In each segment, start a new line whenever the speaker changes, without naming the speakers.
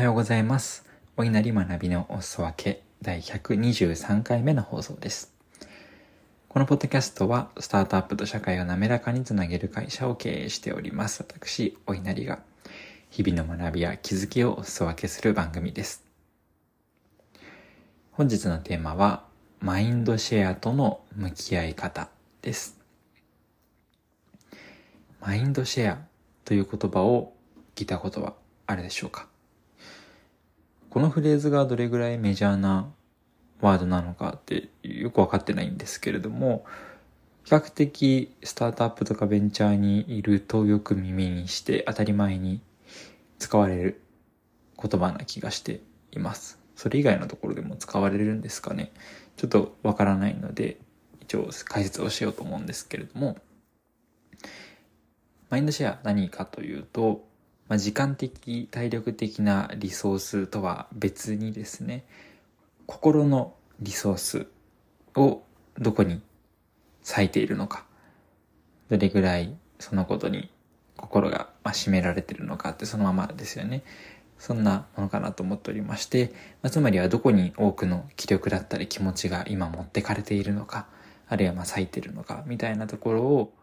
はようございます。お稲荷学びのお裾分け第123回目の放送です。このポッドキャストはスタートアップと社会を滑らかにつなげる会社を経営しております。私、お稲荷が日々の学びや気づきをお裾分けする番組です。本日のテーマはマインドシェアとの向き合い方です。マインドシェアという言葉を聞いたことはあるでしょうか？このフレーズがどれぐらいメジャーなワードなのかってよくわかってないんですけれども、比較的スタートアップとかベンチャーにいるとよく耳にして当たり前に使われる言葉な気がしています。それ以外のところでも使われるんですかね。ちょっとわからないので、一応解説をしようと思うんですけれども、マインドシェア何かというと、まあ、時間的、体力的なリソースとは別にですね、心のリソースをどこに割いているのか、どれぐらいそのことに心が占められているのかってそのままですよね。そんなものかなと思っておりまして、まあ、つまりはどこに多くの気力だったり気持ちが今持ってかれているのか、あるいはまあ割いてるのかみたいなところを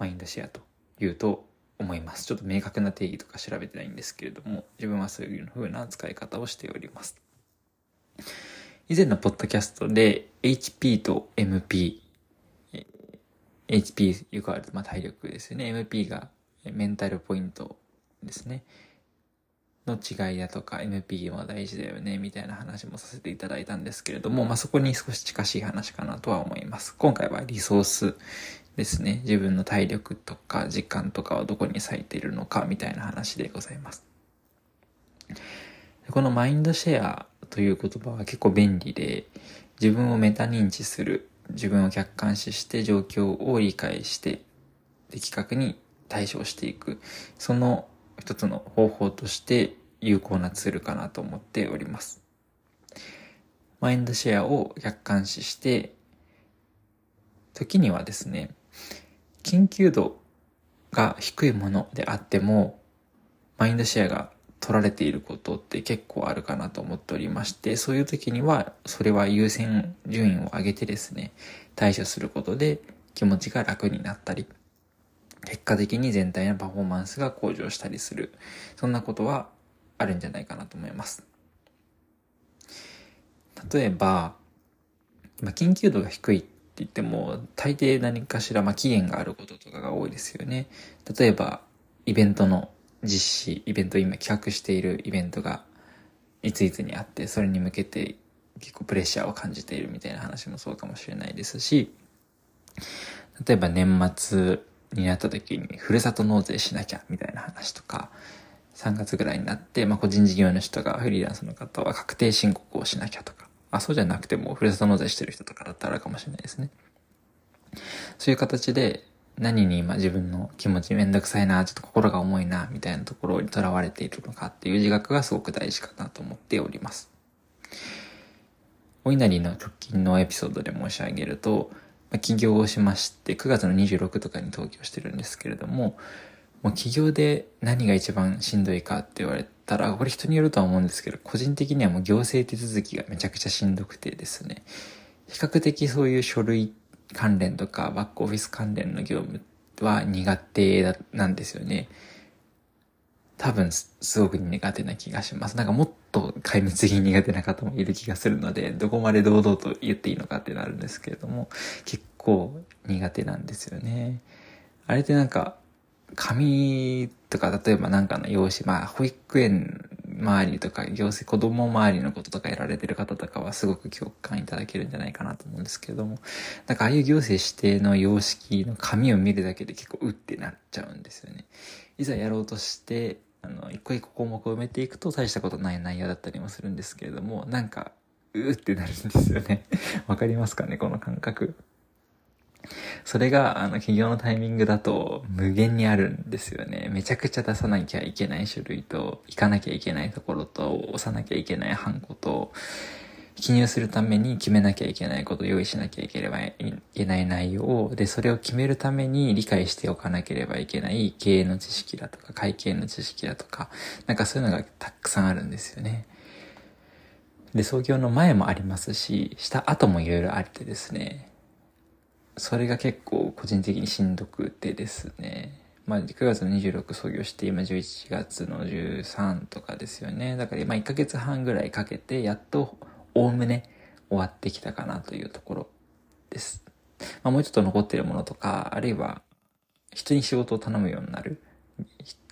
マインドシェアというと思います。ちょっと明確な定義とか調べてないんですけれども、自分はそういう風な使い方をしております。以前のポッドキャストで HP と MP、HP よくある、ま、体力ですよね。MP がメンタルポイントですね。の違いだとか MP も大事だよねみたいな話もさせていただいたんですけれども、まあ、そこに少し近しい話かなとは思います。今回はリソースですね。自分の体力とか時間とかはどこに割いているのかみたいな話でございます。このマインドシェアという言葉は結構便利で、自分をメタ認知する、自分を客観視して状況を理解して、的確に対処していく。その一つの方法として有効なツールかなと思っております。マインドシェアを客観視して、時にはですね、緊急度が低いものであっても、マインドシェアが取られていることって結構あるかなと思っておりまして、そういう時には、それは優先順位を上げてですね、対処することで気持ちが楽になったり、結果的に全体のパフォーマンスが向上したりする。そんなことはあるんじゃないかなと思います。例えば、緊急度が低い言っても、大抵何かしら、まあ、期限があることとかが多いですよね。例えば、イベントの実施、イベント今企画しているイベントが、いついつにあって、それに向けて結構プレッシャーを感じているみたいな話もそうかもしれないですし、例えば年末になった時に、ふるさと納税しなきゃみたいな話とか、3月ぐらいになって、まあ、個人事業の人がフリーランスの方は確定申告をしなきゃとか、あ、そうじゃなくても、ふるさと納税してる人とかだったらあるかもしれないですね。そういう形で、何に今自分の気持ちめんどくさいな、ちょっと心が重いな、みたいなところにとらわれているのかっていう自覚がすごく大事かなと思っております。お稲荷の直近のエピソードで申し上げると、起業をしまして、9月の26とかに登記をしてるんですけれども、もう起業で何が一番しんどいかって言われたら、これ人によるとは思うんですけど、個人的にはもう行政手続きがめちゃくちゃしんどくてですね、比較的そういう書類関連とかバックオフィス関連の業務は苦手なんですよね。多分すごく苦手な気がします。なんかもっと壊滅的に苦手な方もいる気がするので、どこまで堂々と言っていいのかってなるんですけれども、結構苦手なんですよね。あれってなんか、紙とか、例えばなんかの用紙、まあ、保育園周りとか、行政、子供周りのこととかやられてる方とかはすごく共感いただけるんじゃないかなと思うんですけれども、なんかああいう行政指定の様式の紙を見るだけで結構うってなっちゃうんですよね。いざやろうとして、あの、一個一個項目を埋めていくと大したことない内容だったりもするんですけれども、なんか、うーってなるんですよね。わかりますかねこの感覚。それが、あの、企業のタイミングだと無限にあるんですよね。めちゃくちゃ出さなきゃいけない種類と、行かなきゃいけないところと、押さなきゃいけないハンコと、記入するために決めなきゃいけないこと、用意しなきゃいければいけない内容で、それを決めるために理解しておかなければいけない経営の知識だとか、会計の知識だとか、なんかそういうのがたくさんあるんですよね。で、創業の前もありますし、した後もいろいろあってですね、それが結構個人的にしんどくてですね、まあ、9月の26創業して、今11月の13とかですよね。だから、まあ、1ヶ月半ぐらいかけて、やっと、おおむね終わってきたかなというところです。まあ、もうちょっと残ってるものとか、あるいは、人に仕事を頼むようになる。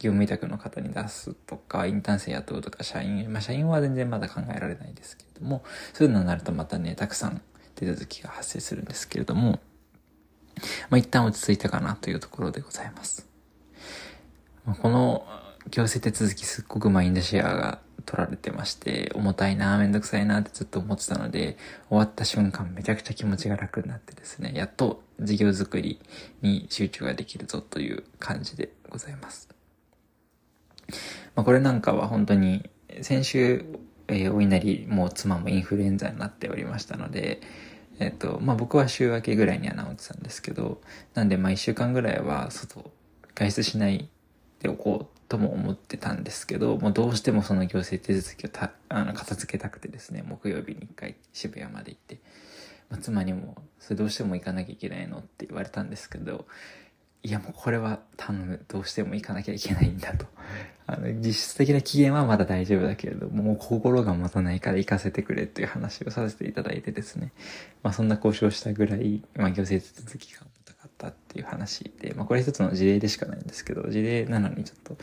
業務委託の方に出すとか、インターン生雇うとか、社員、まあ、社員は全然まだ考えられないですけれども、そういうのになるとまたね、たくさん手続きが発生するんですけれども、まあ、一旦落ち着いたかなというところでございます。この行政手続きすっごくマインドシェアが取られてまして、重たいな、めんどくさいなってずっと思ってたので、終わった瞬間めちゃくちゃ気持ちが楽になってですね、やっと事業作りに集中ができるぞという感じでございます。まあ、これなんかは本当に先週、えー、お稲荷も妻もインフルエンザになっておりましたので、えっ、と、まあ、僕は週明けぐらいには治ってたんですけど、なんでまあ一週間ぐらいは外、外出しないでおこうとも思ってたんですけど、もうどうしてもその行政手続きをたあの片付けたくてですね、木曜日に一回渋谷まで行って、まあ、妻にも、それどうしても行かなきゃいけないのって言われたんですけど、いやもうこれは頼む、どうしても行かなきゃいけないんだと。あの、実質的な期限はまだ大丈夫だけれども、もう心が持たないから行かせてくれっていう話をさせていただいてですね。まあそんな交渉したぐらい、まあ行政手続きが重たかったっていう話で、まあこれ一つの事例でしかないんですけど、事例なのにちょっと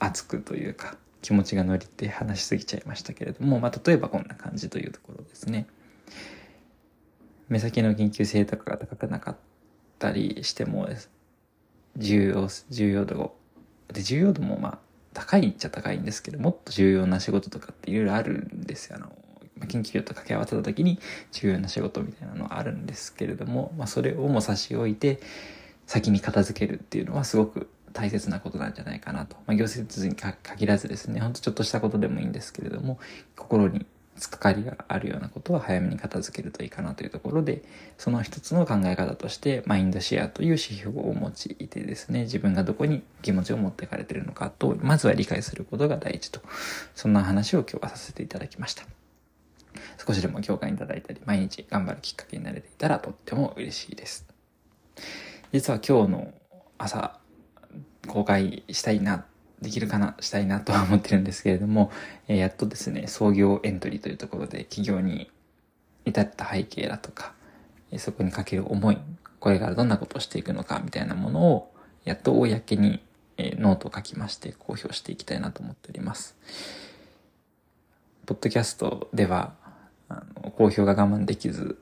熱くというか、気持ちが乗りて話しすぎちゃいましたけれども、まあ例えばこんな感じというところですね。目先の緊急性とかが高くなかったりしてもです重要重要度で重要度もまあ高いっちゃ高いんですけどもっと重要な仕事とかっていろいろあるんですよ。あの緊業と掛け合わせた時に重要な仕事みたいなのあるんですけれども、まあ、それをも差し置いて先に片付けるっていうのはすごく大切なことなんじゃないかなと、まあ、行政に限らずですねほんとちょっとしたことでもいいんですけれども心につかかりがあるようなことは早めに片付けるといいかなというところで、その一つの考え方として、マインドシェアという指標を用いてですね、自分がどこに気持ちを持ってかれているのかと、まずは理解することが大事と、そんな話を今日はさせていただきました。少しでも共感いただいたり、毎日頑張るきっかけになれていたらとっても嬉しいです。実は今日の朝、公開したいな、できるかな、したいなとは思ってるんですけれども、えー、やっとですね、創業エントリーというところで起業に至った背景だとか、え、そこにかける思い、これからどんなことをしていくのかみたいなものを、やっと公に、え、ノートを書きまして公表していきたいなと思っております。ポッドキャストでは、あの、公表が我慢できず、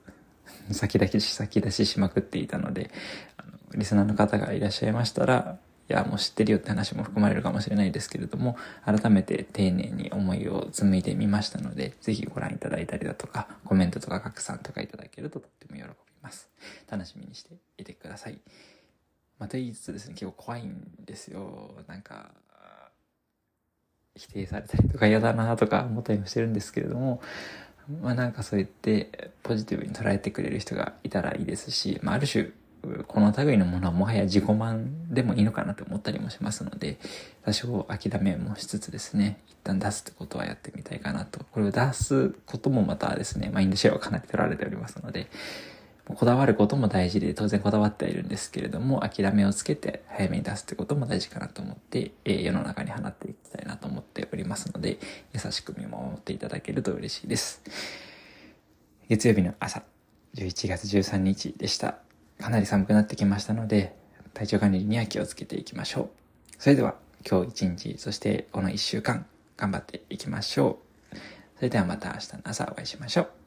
先出し先出ししまくっていたので、あのリスナーの方がいらっしゃいましたら、いや、もう知ってるよって話も含まれるかもしれないですけれども、改めて丁寧に思いを紡いでみましたので、ぜひご覧いただいたりだとか、コメントとか拡散とかいただけるととっても喜びます。楽しみにしていてください。また言いつつですね、結構怖いんですよ。なんか、否定されたりとか嫌だなとか思ったりもしてるんですけれども、まあなんかそう言ってポジティブに捉えてくれる人がいたらいいですし、まあある種、この類のものはもはや自己満でもいいのかなと思ったりもしますので、多少諦めもしつつですね、一旦出すってことはやってみたいかなと。これを出すこともまたですね、マインドシェアはかなり取られておりますので、こだわることも大事で、当然こだわってはいるんですけれども、諦めをつけて早めに出すってことも大事かなと思って、え、世の中に放っていきたいなと思っておりますので、優しく見守っていただけると嬉しいです。月曜日の朝、11月13日でした。かなり寒くなってきましたので、体調管理には気をつけていきましょう。それでは、今日一日、そしてこの一週間、頑張っていきましょう。それではまた明日の朝お会いしましょう。